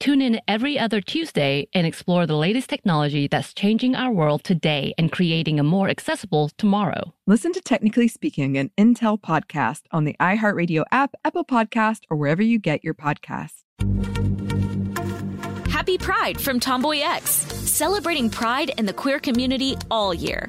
Tune in every other Tuesday and explore the latest technology that's changing our world today and creating a more accessible tomorrow. Listen to Technically Speaking, an Intel podcast on the iHeartRadio app, Apple Podcast, or wherever you get your podcasts. Happy Pride from Tomboy X, celebrating pride and the queer community all year.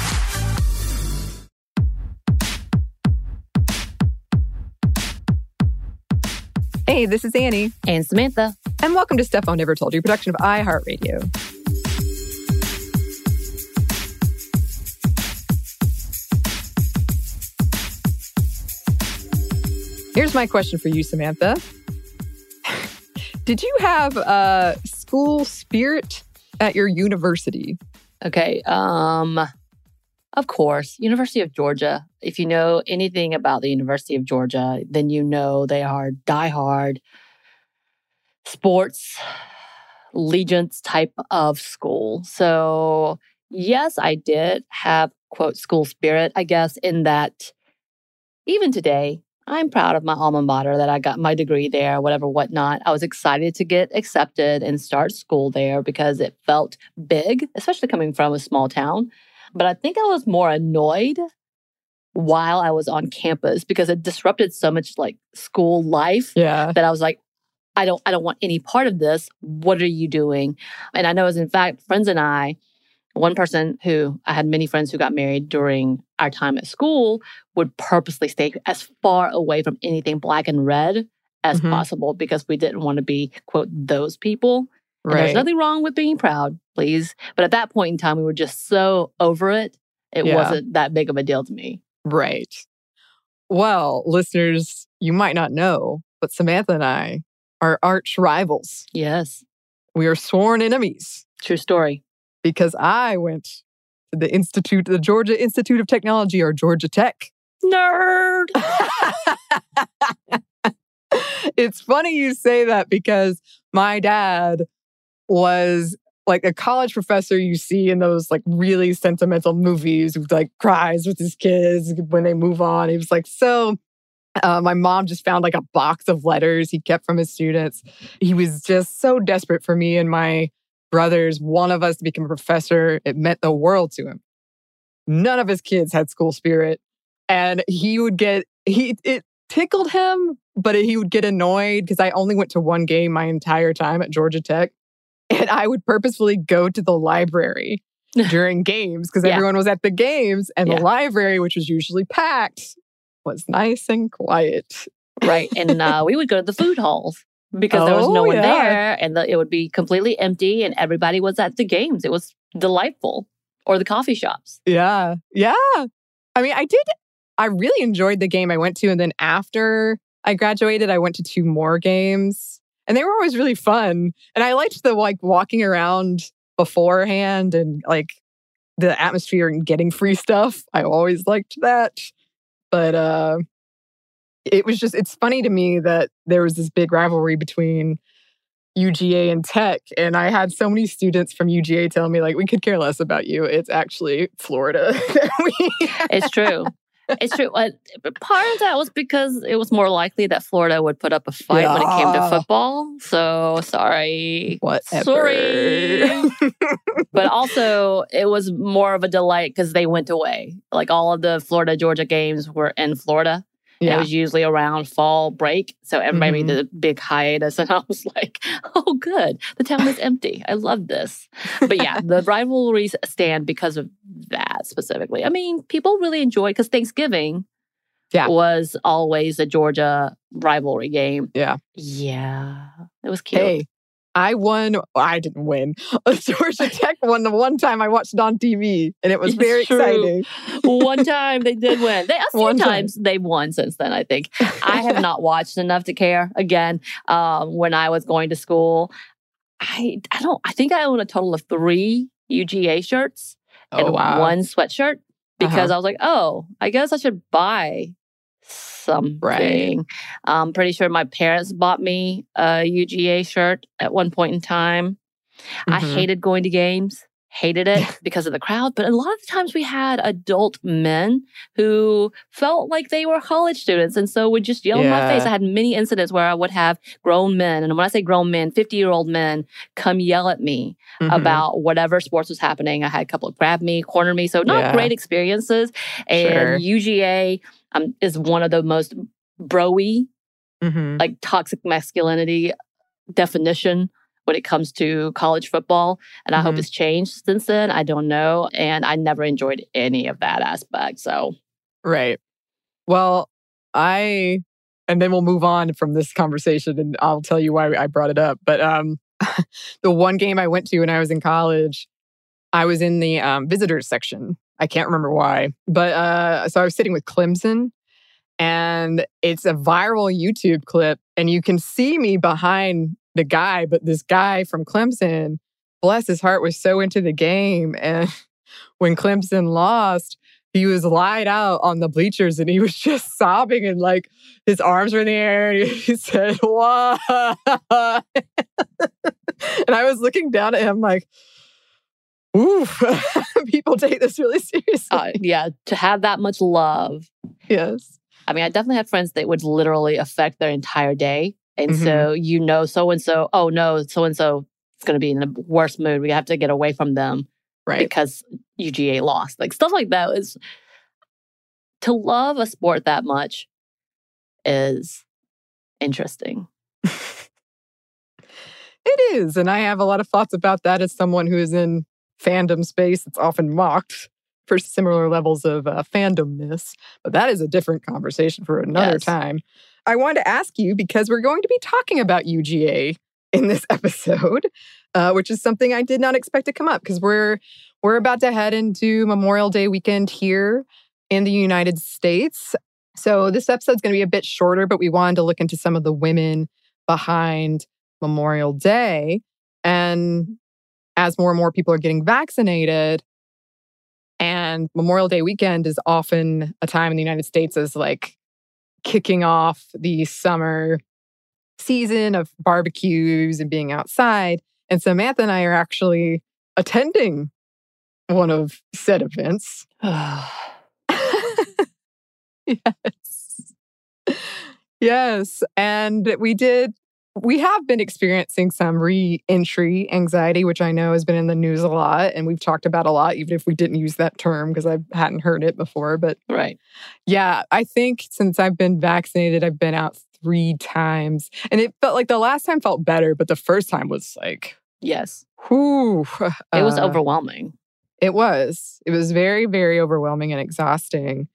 Hey, this is Annie, And Samantha, and welcome to Stuff Mom Never Told You, production of iHeartRadio. Here's my question for you, Samantha. Did you have a school spirit at your university? Okay. Um, of course, University of Georgia. If you know anything about the University of Georgia, then you know they are diehard sports legions type of school. So, yes, I did have quote school spirit, I guess, in that even today, I'm proud of my alma mater that I got my degree there, whatever, whatnot. I was excited to get accepted and start school there because it felt big, especially coming from a small town. But I think I was more annoyed while I was on campus because it disrupted so much like school life Yeah. that I was like, I don't, I don't want any part of this. What are you doing? And I know, as in fact, friends and I, one person who I had many friends who got married during our time at school would purposely stay as far away from anything black and red as Mhm. possible because we didn't want to be quote those people. And there's nothing wrong with being proud, please. But at that point in time, we were just so over it. It Yeah. wasn't that big of a deal to me. Right. Well, listeners, you might not know, but Samantha and I are arch rivals. Yes, We are sworn enemies true story. because I went to the Institute, the Georgia Institute of Technology or Georgia Tech. Nerd. it's funny you say that because my dad was like a college professor you see in those like really sentimental movies who like cries with his kids when they move on. He was like, so uh, my mom just found like a box of letters he kept from his students. He was just so desperate for me and my brothers, one of us to become a professor. It meant the world to him. None of his kids had school spirit. And he would get, he, it tickled him, but he would get annoyed because I only went to one game my entire time at Georgia Tech. And I would purposefully go to the library during games because Yeah. everyone was at the games and Yeah. the library, which was usually packed, was nice and quiet. Right. And uh, we would go to the food halls because there was no one yeah. there and the, it would be completely empty and everybody was at the games. It was delightful. Or the coffee shops. Yeah. Yeah. I mean, I did, I really enjoyed the game I went to. And then after I graduated, I went to two more games and they were always really fun. And I liked the like walking around beforehand and like the atmosphere and getting free stuff. I always liked that. But uh it was just it's funny to me that there was this big rivalry between UGA and tech. And I had so many students from UGA telling me, like, we could care less about you. It's actually Florida. It's true. It's true. Uh, part of that was because it was more likely that Florida would put up a fight when it came to football. So sorry. Whatever. Sorry. but also, it was more of a delight because they went away. Like all of the Florida Georgia games were in Florida. And it was usually around fall break. So everybody Mhm. did a big hiatus. And I was like, oh, good. The town is empty. I love this. But yeah, the rivalries stand because of that specifically. I mean, people really enjoy because Thanksgiving Yeah. was always a Georgia rivalry game. Yeah. Yeah. It was cute. Hey, I won. I didn't win. Georgia Tech won the one time I watched it on TV, and it was It's very true. exciting. One time they did win. They, a few One time. times they've won since then, I think. I have not watched enough to care. Again, um, when I was going to school, I I don't I think I own a total of three UGA shirts and Oh wow! one sweatshirt because Uh-huh. I was like, oh, I guess I should buy something. I'm pretty sure my parents bought me a UGA shirt at one point in time. I Mhm. hated going to games, hated it because of the crowd. But a lot of the times we had adult men who felt like they were college students and so would just yell in my face. I had many incidents where I would have grown men, and when I say grown men, 50 year old men come yell at me Mhm. about whatever sports was happening. I had a couple grab me, corner me. So not Yeah. great experiences. And Sure. UGA um, is one of the most broy Mhm. like toxic masculinity definition when it comes to college football. And I hope Mhm. it's changed since then. I don't know. And I never enjoyed any of that aspect. So, Right. Well, I and then we'll move on from this conversation and I'll tell you why I brought it up. But um the one game I went to when I was in college, I was in the um, visitors section. I can't remember why. But uh so I was sitting with Clemson and it's a viral YouTube clip and you can see me behind the guy, but this guy from Clemson, bless his heart, was so into the game and when Clemson lost, he was lied out on the bleachers and he was just sobbing and like his arms were in the air and he said, What? and I was looking down at him like, Oof, people take this really seriously. uh, yeah, to have that much love. yes. I mean, I definitely had friends that would literally affect their entire day. And Mhm. so, you know, so and so, oh no, so and so is going to be in the worst mood. We have to get away from them Right. because UGA lost. Like stuff like that is to love a sport that much is interesting. It is. And I have a lot of thoughts about that as someone who is in fandom space. It's often mocked for similar levels of uh, fandomness. But that is a different conversation for another Yes. time. I wanted to ask you because we're going to be talking about UGA in this episode, uh, which is something I did not expect to come up because we're we're about to head into Memorial Day weekend here in the United States. So this episode's going to be a bit shorter, but we wanted to look into some of the women behind Memorial Day. And as more and more people are getting vaccinated, and Memorial Day weekend is often a time in the United States as like kicking off the summer season of barbecues and being outside. And Samantha and I are actually attending one of said events. yes. Yes. And we did, we have been experiencing some re entry anxiety, which I know has been in the news a lot. And we've talked about a lot, even if we didn't use that term because I hadn't heard it before. But right. yeah, I think since I've been vaccinated, I've been out three times. And it felt like the last time felt better, but the first time was like, Yes. whew. It was uh, overwhelming. it was. It was very, very overwhelming and exhausting.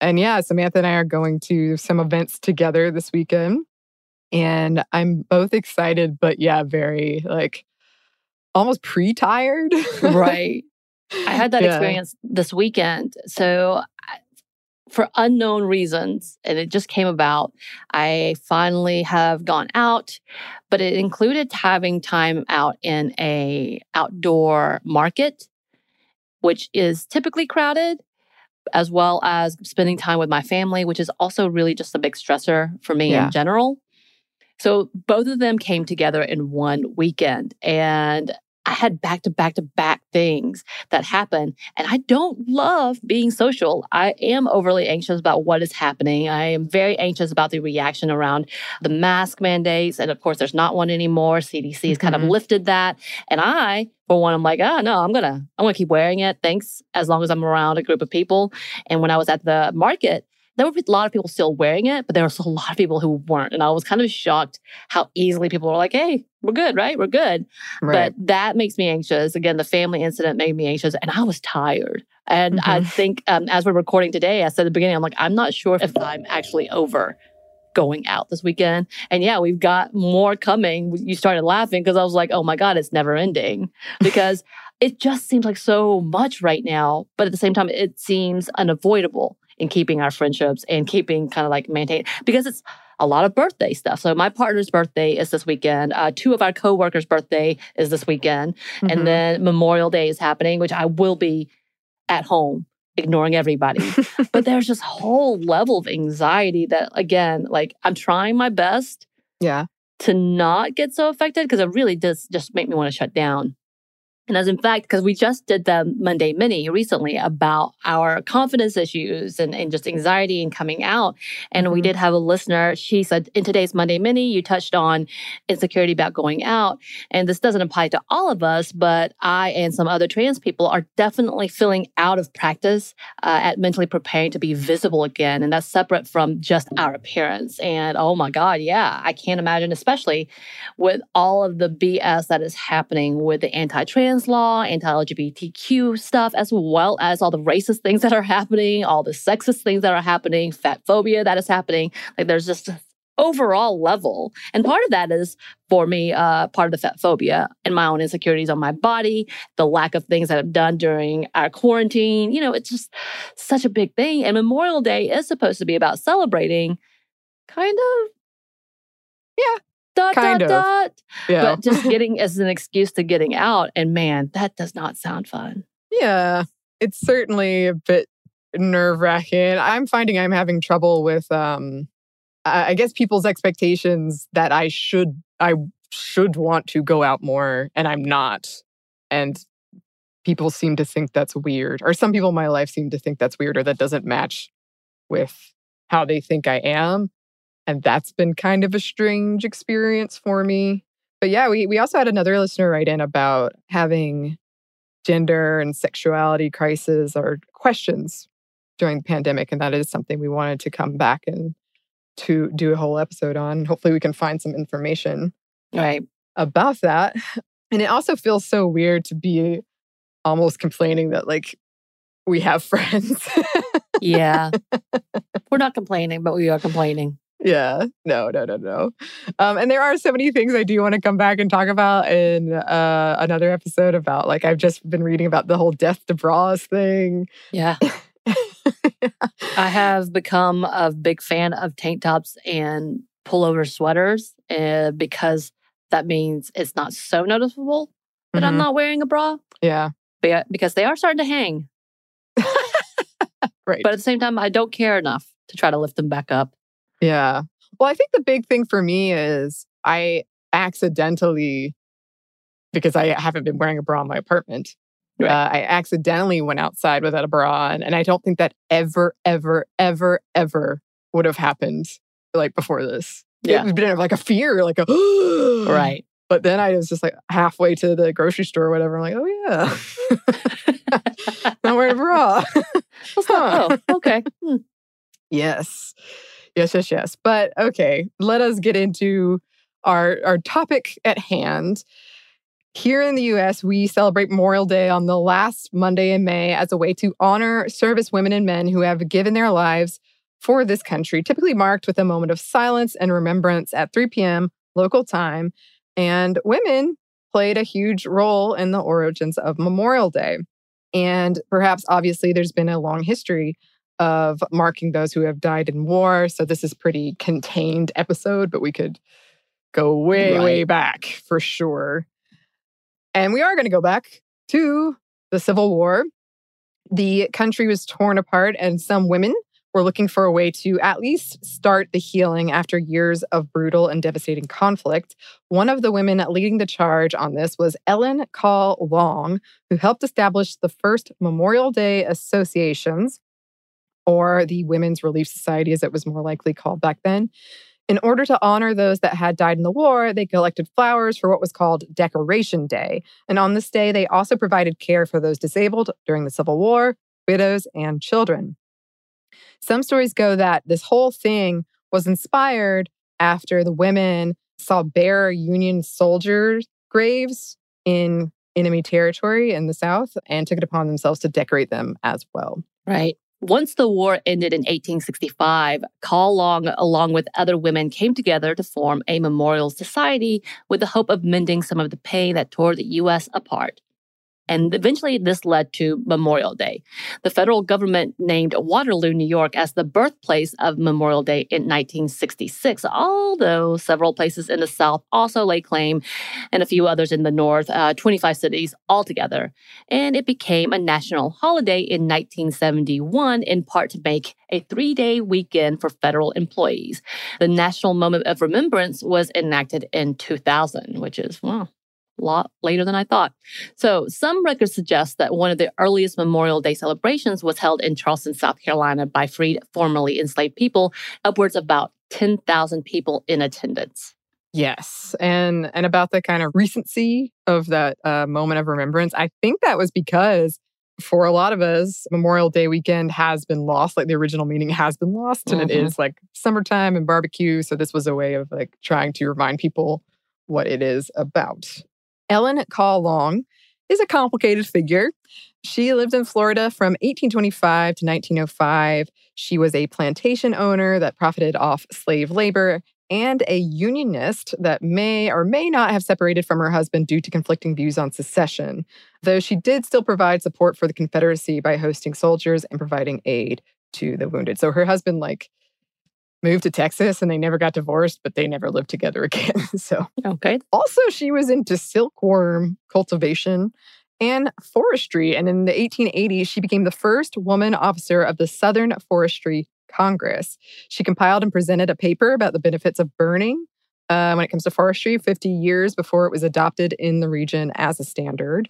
And yeah, Samantha and I are going to some events together this weekend. And I'm both excited, but yeah, very like almost pre tired. right. I had that Yeah. experience this weekend. So, for unknown reasons, and it just came about, I finally have gone out, but it included having time out in a outdoor market, which is typically crowded, as well as spending time with my family, which is also really just a big stressor for me Yeah. in general. So both of them came together in one weekend. And I had back to back to back things that happen. And I don't love being social. I am overly anxious about what is happening. I am very anxious about the reaction around the mask mandates. And of course, there's not one anymore. CDC has kind of Mhm. lifted that. And I, for one, I'm like, oh no, I'm gonna, I'm gonna keep wearing it. Thanks, as long as I'm around a group of people. And when I was at the market, there were a lot of people still wearing it, but there was a lot of people who weren't. And I was kind of shocked how easily people were like, hey, we're good, right? We're good. Right. But that makes me anxious. Again, the family incident made me anxious, and I was tired. And I Mhm. think um, as we're recording today, I said at the beginning, I'm like, I'm not sure if I'm actually over going out this weekend. And yeah, we've got more coming. You started laughing because I was like, oh my God, it's never ending. Because it just seems like so much right now. But at the same time, it seems unavoidable in keeping our friendships and keeping kind of like maintain because it's a lot of birthday stuff. So my partner's birthday is this weekend. Uh, two of our coworkers' birthday is this weekend, Mhm. and then Memorial Day is happening, which I will be at home ignoring everybody. but there's this whole level of anxiety that, again, like I'm trying my best yeah. to not get so affected because it really does just make me want to shut down. And as in fact, because we just did the Monday Mini recently about our confidence issues and, and just anxiety and coming out. And we Mhm. did have a listener. She said, in today's Monday Mini, you touched on insecurity about going out. And this doesn't apply to all of us, but I and some other trans people are definitely feeling out of practice uh, at mentally preparing to be visible again. And that's separate from just our appearance. And oh my God, yeah, I can't imagine, especially with all of the BS that is happening with the anti trans law, anti LGBTQ stuff, as well as all the racist things that are happening, all the sexist things that are happening, fat phobia that is happening. Like there's just overall level. And part of that is for me, uh, part of the fat phobia and my own insecurities on my body, the lack of things that I've done during our quarantine. You know, it's just such a big thing. And Memorial Day is supposed to be about celebrating kind of. Yeah, Dot, kind dot, of. dot. Yeah. But just getting as an excuse to getting out. And man, that does not sound fun. Yeah, it's certainly a bit nerve wracking. I'm finding I'm having trouble with, um, I I guess, people's expectations that I should, I should want to go out more, and I'm not. And people seem to think that's weird, or some people in my life seem to think that's weird, or that doesn't match with how they think I am. And that's been kind of a strange experience for me. But yeah, we, we also had another listener write in about having gender and sexuality crisis or questions during the pandemic. And that is something we wanted to come back and to do a whole episode on. Hopefully, we can find some information Right. about that. And it also feels so weird to be almost complaining that, like, we have friends. Yeah. We're not complaining, but we are complaining. Yeah. No, no, no, no. Um, and there are so many things I do want to come back and talk about in uh, another episode about, like, I've just been reading about the whole death to bras thing. Yeah. I have become a big fan of tank tops and pullover sweaters uh, because that means it's not so noticeable that I'm Mhm. not wearing a bra Yeah. be- because they are starting to hang. Right. But at the same time, I don't care enough to try to lift them back up. Yeah. Well, I think the big thing for me is I accidentally, because I haven't been wearing a bra in my apartment, Right. uh, I accidentally went outside without a bra on. And I don't think that ever, ever, ever, ever would have happened like before this. Yeah. It would been like a fear, like a Right. But then I was just like halfway to the grocery store or whatever. I'm like, oh yeah. Not wearing a bra. That? Oh, okay. Hmm. Yes. Yes, yes, yes. But okay, let us get into our our topic at hand. Here in the US, we celebrate Memorial Day on the last Monday in May as a way to honor service women and men who have given their lives for this country, typically marked with a moment of silence and remembrance at 3 p.m. local time. And women played a huge role in the origins of Memorial Day. And perhaps, obviously, there's been a long history of marking those who have died in war. So this is pretty contained episode, but we could go way, way back for sure. And we are going to go back to the Civil War. The country was torn apart, and some women were looking for a way to at least start the healing after years of brutal and devastating conflict. One of the women leading the charge on this was Ellen Call Long, who helped establish the first Memorial Day associations, or the Women's Relief Society, as it was more likely called back then. In order to honor those that had died in the war, they collected flowers for what was called Decoration Day. And on this day, they also provided care for those disabled during the Civil War, widows, and children. Some stories go that this whole thing was inspired after the women saw bare Union soldiers' graves in enemy territory in the South and took it upon themselves to decorate them as well. Right. Once the war ended in 1865, Call Long, along with other women, came together to form a memorial society with the hope of mending some of the pain that tore the U.S. apart. And eventually, this led to Memorial Day. The federal government named Waterloo, New York, as the birthplace of Memorial Day in 1966, although several places in the South also lay claim, and a few others in the North, uh, 25 cities altogether. And it became a national holiday in 1971, in part to make a three day weekend for federal employees. The National Moment of Remembrance was enacted in 2000, which is, wow, lot later than I thought. So, some records suggest that one of the earliest Memorial Day celebrations was held in Charleston, South Carolina by freed, formerly enslaved people, upwards of about 10,000 people in attendance. Yes, and and about the kind of recency of that uh, moment of remembrance, I think that was because for a lot of us, Memorial Day weekend has been lost. Like the original meaning has been lost, and mm-hmm. it is like summertime and barbecue. So this was a way of like trying to remind people what it is about. Ellen Call Long is a complicated figure. She lived in Florida from 1825 to 1905. She was a plantation owner that profited off slave labor and a unionist that may or may not have separated from her husband due to conflicting views on secession, though she did still provide support for the Confederacy by hosting soldiers and providing aid to the wounded. So her husband, like, moved to Texas and they never got divorced, but they never lived together again. so, okay. Also, she was into silkworm cultivation and forestry. And in the 1880s, she became the first woman officer of the Southern Forestry Congress. She compiled and presented a paper about the benefits of burning uh, when it comes to forestry 50 years before it was adopted in the region as a standard.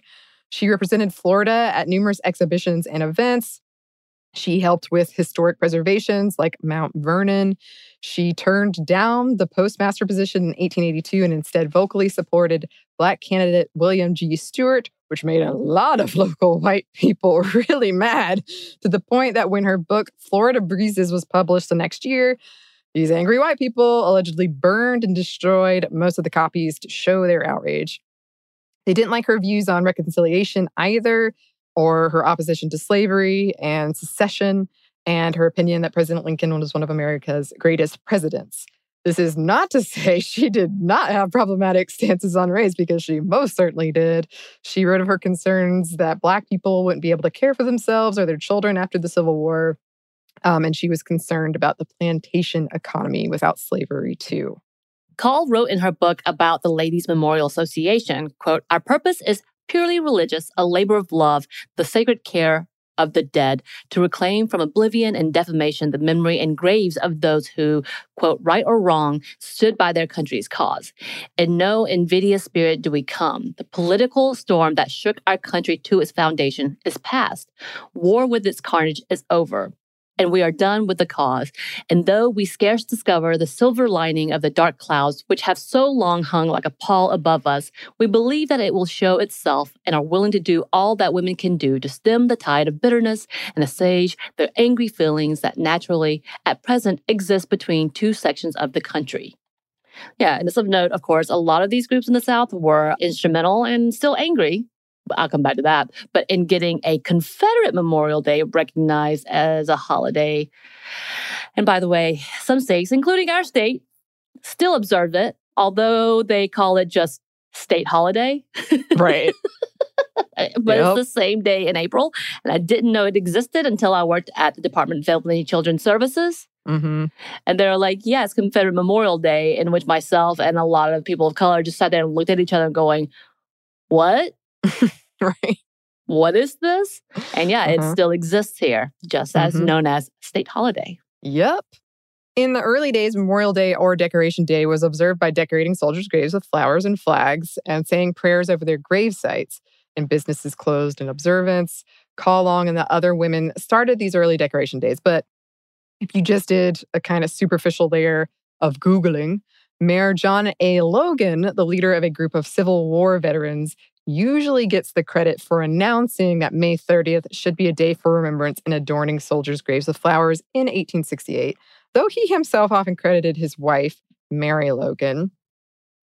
She represented Florida at numerous exhibitions and events, she helped with historic preservations like Mount Vernon. She turned down the postmaster position in 1882 and instead vocally supported Black candidate William G. Stewart, which made a lot of local white people really mad to the point that when her book Florida Breezes was published the next year, these angry white people allegedly burned and destroyed most of the copies to show their outrage. They didn't like her views on reconciliation either or her opposition to slavery and secession, and her opinion that President Lincoln was one of America's greatest presidents. This is not to say she did not have problematic stances on race, because she most certainly did. She wrote of her concerns that Black people wouldn't be able to care for themselves or their children after the Civil War. Um, and she was concerned about the plantation economy without slavery, too. Call wrote in her book about the Ladies Memorial Association, quote, Our purpose is purely religious, a labor of love, the sacred care of the dead, to reclaim from oblivion and defamation the memory and graves of those who, quote, right or wrong, stood by their country's cause. In no invidious spirit do we come. The political storm that shook our country to its foundation is past. War with its carnage is over and we are done with the cause. And though we scarce discover the silver lining of the dark clouds which have so long hung like a pall above us, we believe that it will show itself and are willing to do all that women can do to stem the tide of bitterness and assuage the angry feelings that naturally, at present, exist between two sections of the country. Yeah, and just of note, of course, a lot of these groups in the South were instrumental and still angry I'll come back to that. But in getting a Confederate Memorial Day recognized as a holiday. And by the way, some states, including our state, still observe it, although they call it just state holiday. Right. but yep. it's the same day in April. And I didn't know it existed until I worked at the Department of Family and Children's Services. Mm-hmm. And they're like, yes, Confederate Memorial Day, in which myself and a lot of people of color just sat there and looked at each other going, what? right. what is this? And yeah, it Uh-huh. still exists here, just as Mhm. known as state holiday. Yep. In the early days, Memorial Day or Decoration Day was observed by decorating soldiers' graves with flowers and flags and saying prayers over their grave sites. And businesses closed in observance. Call Long and the other women started these early decoration days. But if you just did a kind of superficial layer of Googling, Mayor John A. Logan, the leader of a group of Civil War veterans, usually gets the credit for announcing that May 30th should be a day for remembrance and adorning soldiers' graves with flowers in 1868, though he himself often credited his wife, Mary Logan.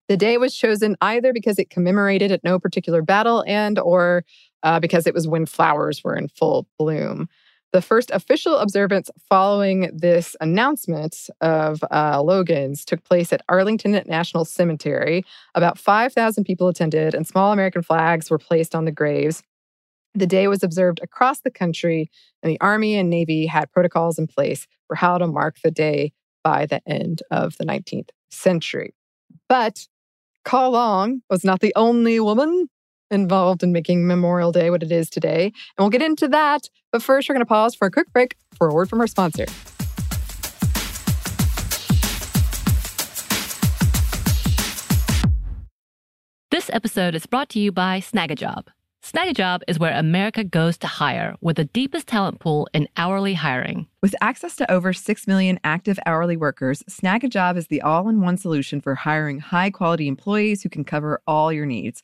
The day was chosen either because it commemorated at no particular battle and or uh, because it was when flowers were in full bloom. The first official observance following this announcement of uh, Logan's took place at Arlington National Cemetery. About 5,000 people attended, and small American flags were placed on the graves. The day was observed across the country, and the Army and Navy had protocols in place for how to mark the day by the end of the 19th century. But Call Long was not the only woman involved in making Memorial Day what it is today. And we'll get into that. But first, we're going to pause for a quick break for a word from our sponsor. This episode is brought to you by Snagajob. Snagajob is where America goes to hire with the deepest talent pool in hourly hiring. With access to over 6 million active hourly workers, Snag a Job is the all in one solution for hiring high quality employees who can cover all your needs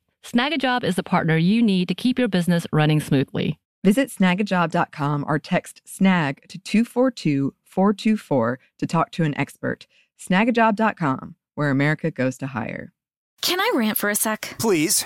Snagajob is the partner you need to keep your business running smoothly. Visit snagajob.com or text snag to 242 424 to talk to an expert. Snagajob.com, where America goes to hire. Can I rant for a sec? Please.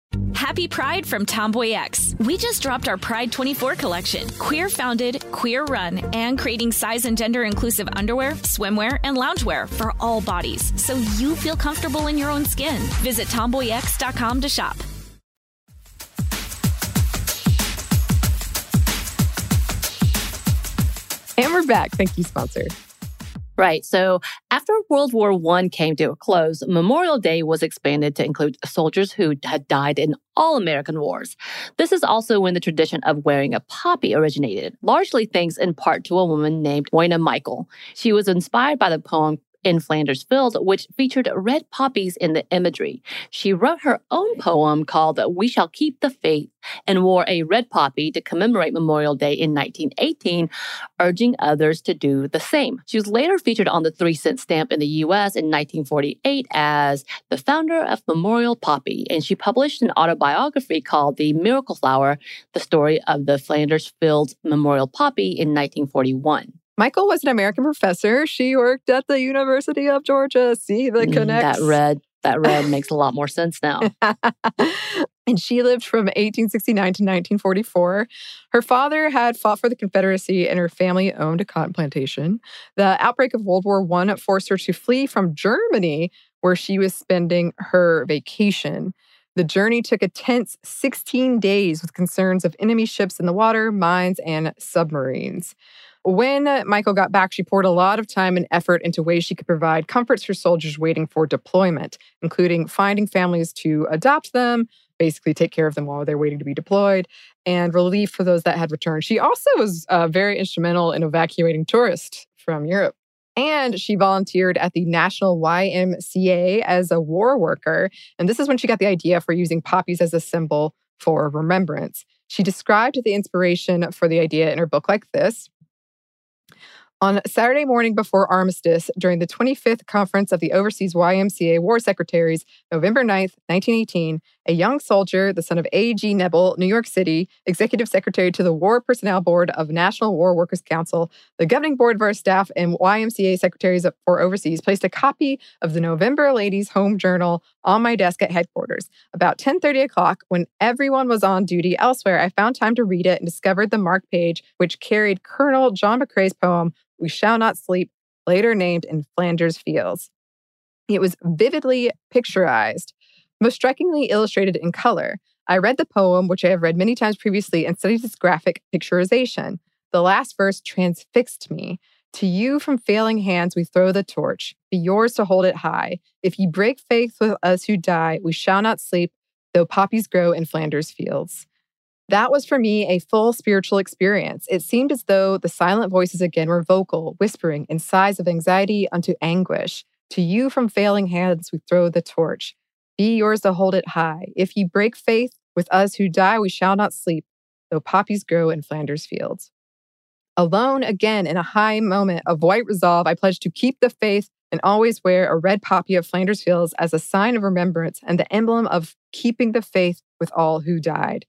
Happy Pride from Tomboy X. We just dropped our Pride 24 collection. Queer founded, queer run, and creating size and gender inclusive underwear, swimwear, and loungewear for all bodies so you feel comfortable in your own skin. Visit tomboyx.com to shop. And we're back. Thank you, sponsor. Right. So after World War I came to a close, Memorial Day was expanded to include soldiers who had died in all American wars. This is also when the tradition of wearing a poppy originated, largely thanks in part to a woman named Moina Michael. She was inspired by the poem in Flanders Field, which featured red poppies in the imagery. She wrote her own poem called We Shall Keep the Faith and wore a red poppy to commemorate Memorial Day in 1918, urging others to do the same. She was later featured on the three cent stamp in the US in 1948 as the founder of Memorial Poppy, and she published an autobiography called The Miracle Flower, the story of the Flanders Fields Memorial Poppy in 1941. Michael was an American professor. She worked at the University of Georgia. See the Mm, connects. That red, that red makes a lot more sense now. and she lived from 1869 to 1944. Her father had fought for the Confederacy and her family owned a cotton plantation. The outbreak of World War I forced her to flee from Germany, where she was spending her vacation. The journey took a tense 16 days with concerns of enemy ships in the water, mines, and submarines. When Michael got back, she poured a lot of time and effort into ways she could provide comforts for soldiers waiting for deployment, including finding families to adopt them, basically take care of them while they're waiting to be deployed, and relief for those that had returned. She also was uh, very instrumental in evacuating tourists from Europe. And she volunteered at the National YMCA as a war worker. And this is when she got the idea for using poppies as a symbol for remembrance. She described the inspiration for the idea in her book like this On Saturday morning before armistice, during the 25th Conference of the Overseas YMCA War Secretaries, November 9th, 1918, a young soldier, the son of A.G. Nebel, New York City, Executive Secretary to the War Personnel Board of National War Workers Council, the governing board of our staff, and YMCA Secretaries for Overseas, placed a copy of the November Ladies Home Journal on my desk at headquarters. About 10:30 o'clock, when everyone was on duty elsewhere, I found time to read it and discovered the marked page, which carried Colonel John McCrae's poem we Shall Not Sleep, later named in Flanders Fields. It was vividly picturized, most strikingly illustrated in color. I read the poem, which I have read many times previously, and studied its graphic picturization. The last verse transfixed me. To you from failing hands we throw the torch. Be yours to hold it high. If ye break faith with us who die, we shall not sleep, though poppies grow in Flanders fields. That was for me a full spiritual experience. It seemed as though the silent voices again were vocal, whispering in sighs of anxiety unto anguish. To you from failing hands we throw the torch. Be yours to hold it high. If ye break faith with us who die, we shall not sleep, though poppies grow in Flanders fields. Alone again in a high moment of white resolve, I pledge to keep the faith and always wear a red poppy of Flanders fields as a sign of remembrance and the emblem of keeping the faith with all who died.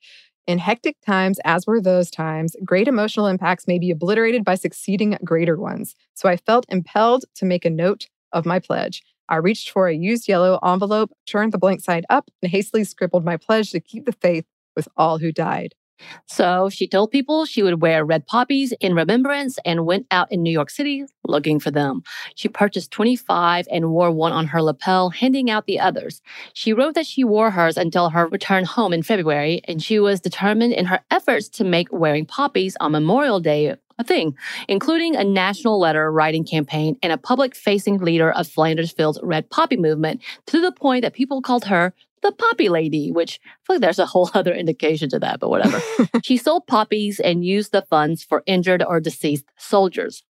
In hectic times, as were those times, great emotional impacts may be obliterated by succeeding greater ones. So I felt impelled to make a note of my pledge. I reached for a used yellow envelope, turned the blank side up, and hastily scribbled my pledge to keep the faith with all who died. So she told people she would wear red poppies in remembrance and went out in New York City looking for them. She purchased 25 and wore one on her lapel, handing out the others. She wrote that she wore hers until her return home in February, and she was determined in her efforts to make wearing poppies on Memorial Day a thing, including a national letter writing campaign and a public facing leader of Flanders Fields Red Poppy movement to the point that people called her the poppy lady, which I feel like there's a whole other indication to that, but whatever. she sold poppies and used the funds for injured or deceased soldiers.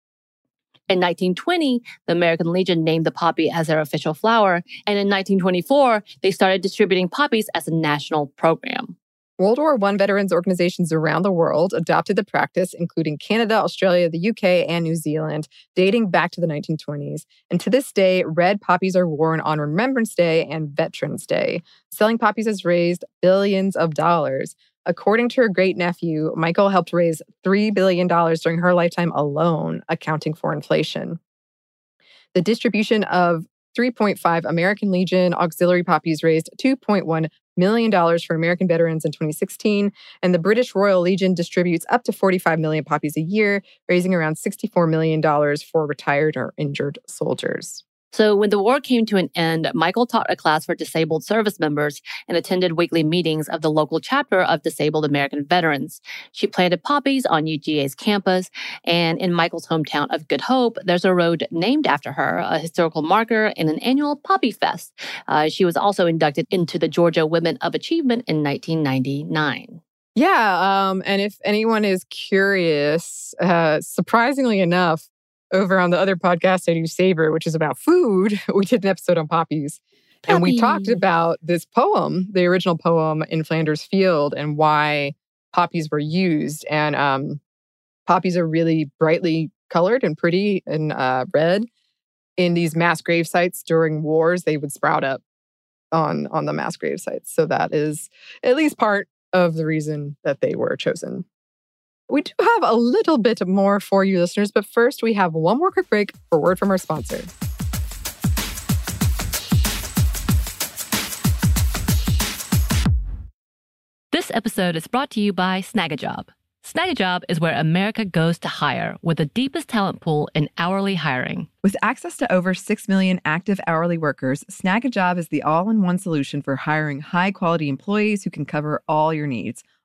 In 1920, the American Legion named the poppy as their official flower, and in 1924, they started distributing poppies as a national program. World War I veterans organizations around the world adopted the practice, including Canada, Australia, the UK, and New Zealand, dating back to the 1920s. And to this day, red poppies are worn on Remembrance Day and Veterans Day. Selling poppies has raised billions of dollars. According to her great nephew, Michael helped raise $3 billion during her lifetime alone, accounting for inflation. The distribution of 3.5 American Legion auxiliary poppies raised 2.1 million dollars for American veterans in 2016, and the British Royal Legion distributes up to 45 million poppies a year, raising around 64 million dollars for retired or injured soldiers. So, when the war came to an end, Michael taught a class for disabled service members and attended weekly meetings of the local chapter of Disabled American Veterans. She planted poppies on UGA's campus, and in Michael's hometown of Good Hope, there's a road named after her, a historical marker, and an annual Poppy Fest. Uh, she was also inducted into the Georgia Women of Achievement in 1999. Yeah, um, and if anyone is curious, uh, surprisingly enough, over on the other podcast I do, Savor, which is about food, we did an episode on poppies. Poppy. And we talked about this poem, the original poem in Flanders Field, and why poppies were used. And um, poppies are really brightly colored and pretty and uh, red. In these mass grave sites during wars, they would sprout up on on the mass grave sites. So that is at least part of the reason that they were chosen. We do have a little bit more for you listeners, but first we have one more quick break for word from our sponsor. This episode is brought to you by Snagajob. Snagajob is where America goes to hire with the deepest talent pool in hourly hiring. With access to over 6 million active hourly workers, Snagajob is the all in one solution for hiring high quality employees who can cover all your needs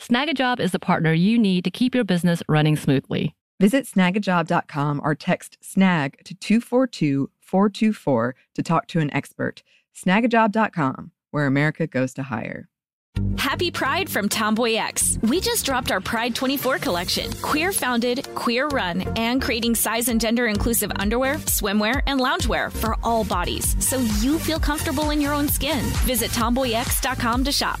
Snagajob is the partner you need to keep your business running smoothly. Visit snagajob.com or text snag to 242 424 to talk to an expert. Snagajob.com, where America goes to hire. Happy Pride from Tomboy X. We just dropped our Pride 24 collection. Queer founded, queer run, and creating size and gender inclusive underwear, swimwear, and loungewear for all bodies so you feel comfortable in your own skin. Visit tomboyx.com to shop.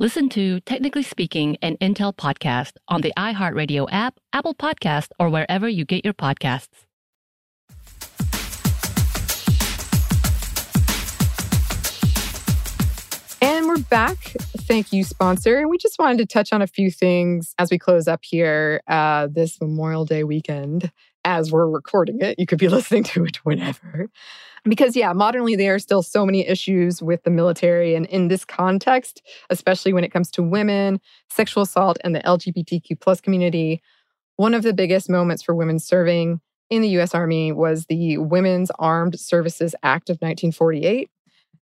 Listen to Technically Speaking, an Intel podcast on the iHeartRadio app, Apple Podcast, or wherever you get your podcasts. And we're back. Thank you, sponsor. And we just wanted to touch on a few things as we close up here uh, this Memorial Day weekend. As we're recording it, you could be listening to it whenever. Because, yeah, modernly, there are still so many issues with the military. And in this context, especially when it comes to women, sexual assault, and the LGBTQ plus community, one of the biggest moments for women serving in the US Army was the Women's Armed Services Act of 1948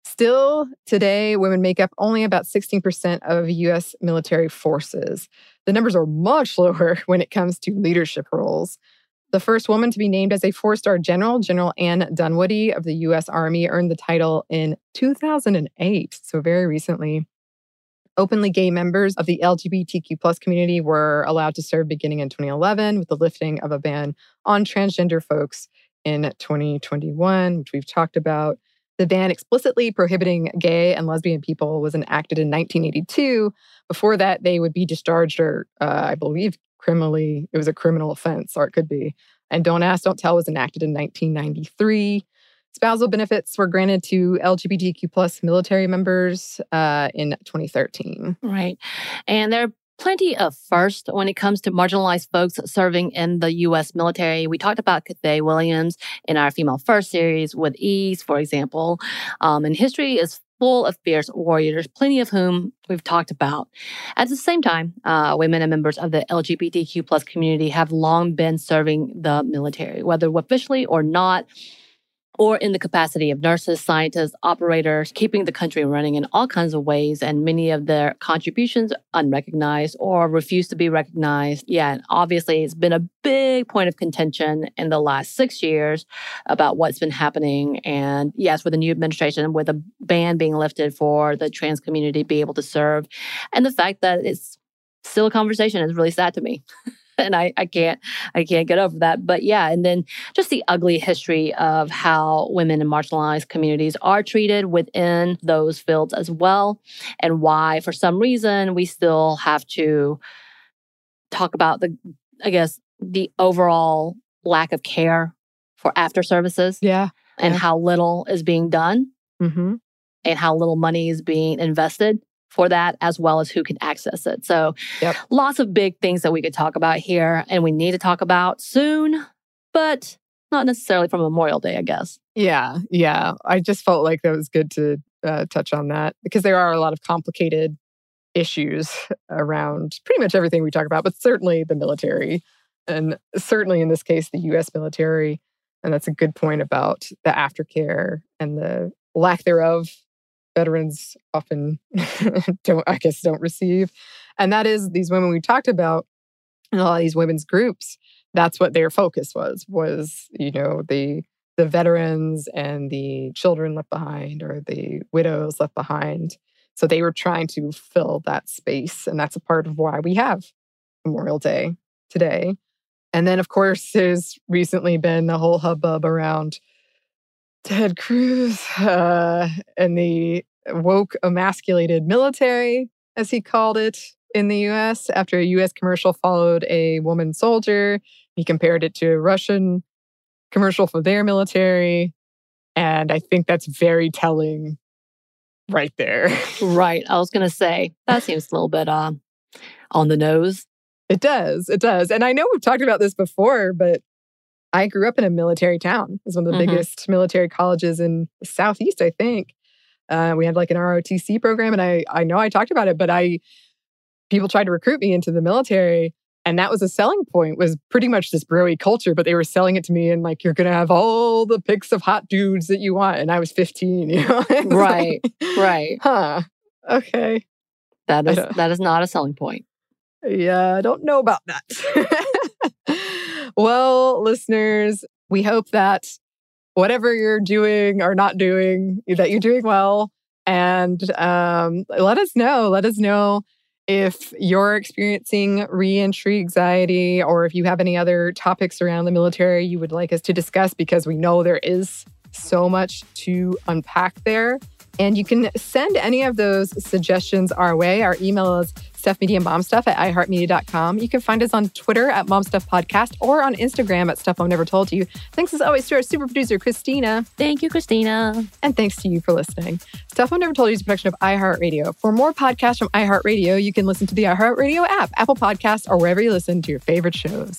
Still, today, women make up only about 16% of US military forces. The numbers are much lower when it comes to leadership roles. The first woman to be named as a four star general, General Ann Dunwoody of the US Army, earned the title in 2008, so very recently. Openly gay members of the LGBTQ plus community were allowed to serve beginning in 2011 with the lifting of a ban on transgender folks in 2021, which we've talked about. The ban explicitly prohibiting gay and lesbian people was enacted in 1982. Before that, they would be discharged or, uh, I believe, criminally, it was a criminal offense, or it could be. And Don't Ask, Don't Tell was enacted in 1993. Spousal benefits were granted to LGBTQ plus military members uh, in 2013. Right. And there are plenty of first when it comes to marginalized folks serving in the U.S. military. We talked about Cathay Williams in our Female First series with Eves, for example. Um, and history is full of fierce warriors, plenty of whom we've talked about. At the same time, uh, women and members of the LGBTQ plus community have long been serving the military, whether officially or not or in the capacity of nurses, scientists, operators, keeping the country running in all kinds of ways, and many of their contributions unrecognized or refused to be recognized. Yeah, and obviously it's been a big point of contention in the last six years about what's been happening. And yes, with the new administration, with a ban being lifted for the trans community to be able to serve, and the fact that it's still a conversation is really sad to me. and I, I can't I can't get over that. But yeah, and then just the ugly history of how women in marginalized communities are treated within those fields as well, and why for some reason we still have to talk about the I guess the overall lack of care for after services. Yeah. And yeah. how little is being done. Mm-hmm. And how little money is being invested for that as well as who can access it. So, yep. lots of big things that we could talk about here and we need to talk about soon, but not necessarily from Memorial Day, I guess. Yeah, yeah. I just felt like that was good to uh, touch on that because there are a lot of complicated issues around pretty much everything we talk about, but certainly the military, and certainly in this case, the US military. And that's a good point about the aftercare and the lack thereof veterans often don't, I guess, don't receive. And that is these women we talked about in a lot of these women's groups. That's what their focus was, was, you know, the the veterans and the children left behind or the widows left behind. So they were trying to fill that space. And that's a part of why we have Memorial Day today. And then, of course, there's recently been the whole hubbub around Ted Cruz uh, and the woke emasculated military, as he called it in the US, after a US commercial followed a woman soldier. He compared it to a Russian commercial for their military. And I think that's very telling right there. Right. I was going to say that seems a little bit uh, on the nose. It does. It does. And I know we've talked about this before, but I grew up in a military town. It's one of the Mhm. biggest military colleges in the Southeast, I think. Uh, we had like an ROTC program, and I I know I talked about it, but I people tried to recruit me into the military, and that was a selling point. Was pretty much this broy culture, but they were selling it to me and like you're gonna have all the pics of hot dudes that you want, and I was 15. You know, Right, like, Right. Huh. Okay. That is that is not a selling point. Yeah, I don't know about that. well, listeners, we hope that whatever you're doing or not doing, that you're doing well. And um, let us know. Let us know if you're experiencing reentry anxiety or if you have any other topics around the military you would like us to discuss, because we know there is so much to unpack there. And you can send any of those suggestions our way. Our email is stuffmediamomstuff at iheartmedia.com. You can find us on Twitter at momstuffpodcast or on Instagram at Stuff Mom Never Told You. Thanks as always to our super producer, Christina. Thank you, Christina. And thanks to you for listening. Stuff Mom Never Told You is a production of iHeartRadio. For more podcasts from iHeartRadio, you can listen to the iHeartRadio app, Apple Podcasts, or wherever you listen to your favorite shows.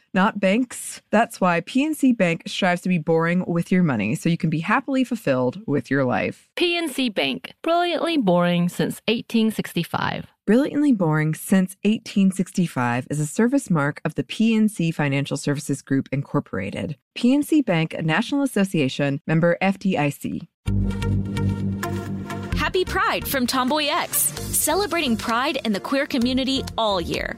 not banks. That's why PNC Bank strives to be boring with your money so you can be happily fulfilled with your life. PNC Bank, brilliantly boring since 1865. Brilliantly Boring Since 1865 is a service mark of the PNC Financial Services Group, Incorporated. PNC Bank, a National Association member FDIC. Happy Pride from TomboyX, celebrating pride in the queer community all year.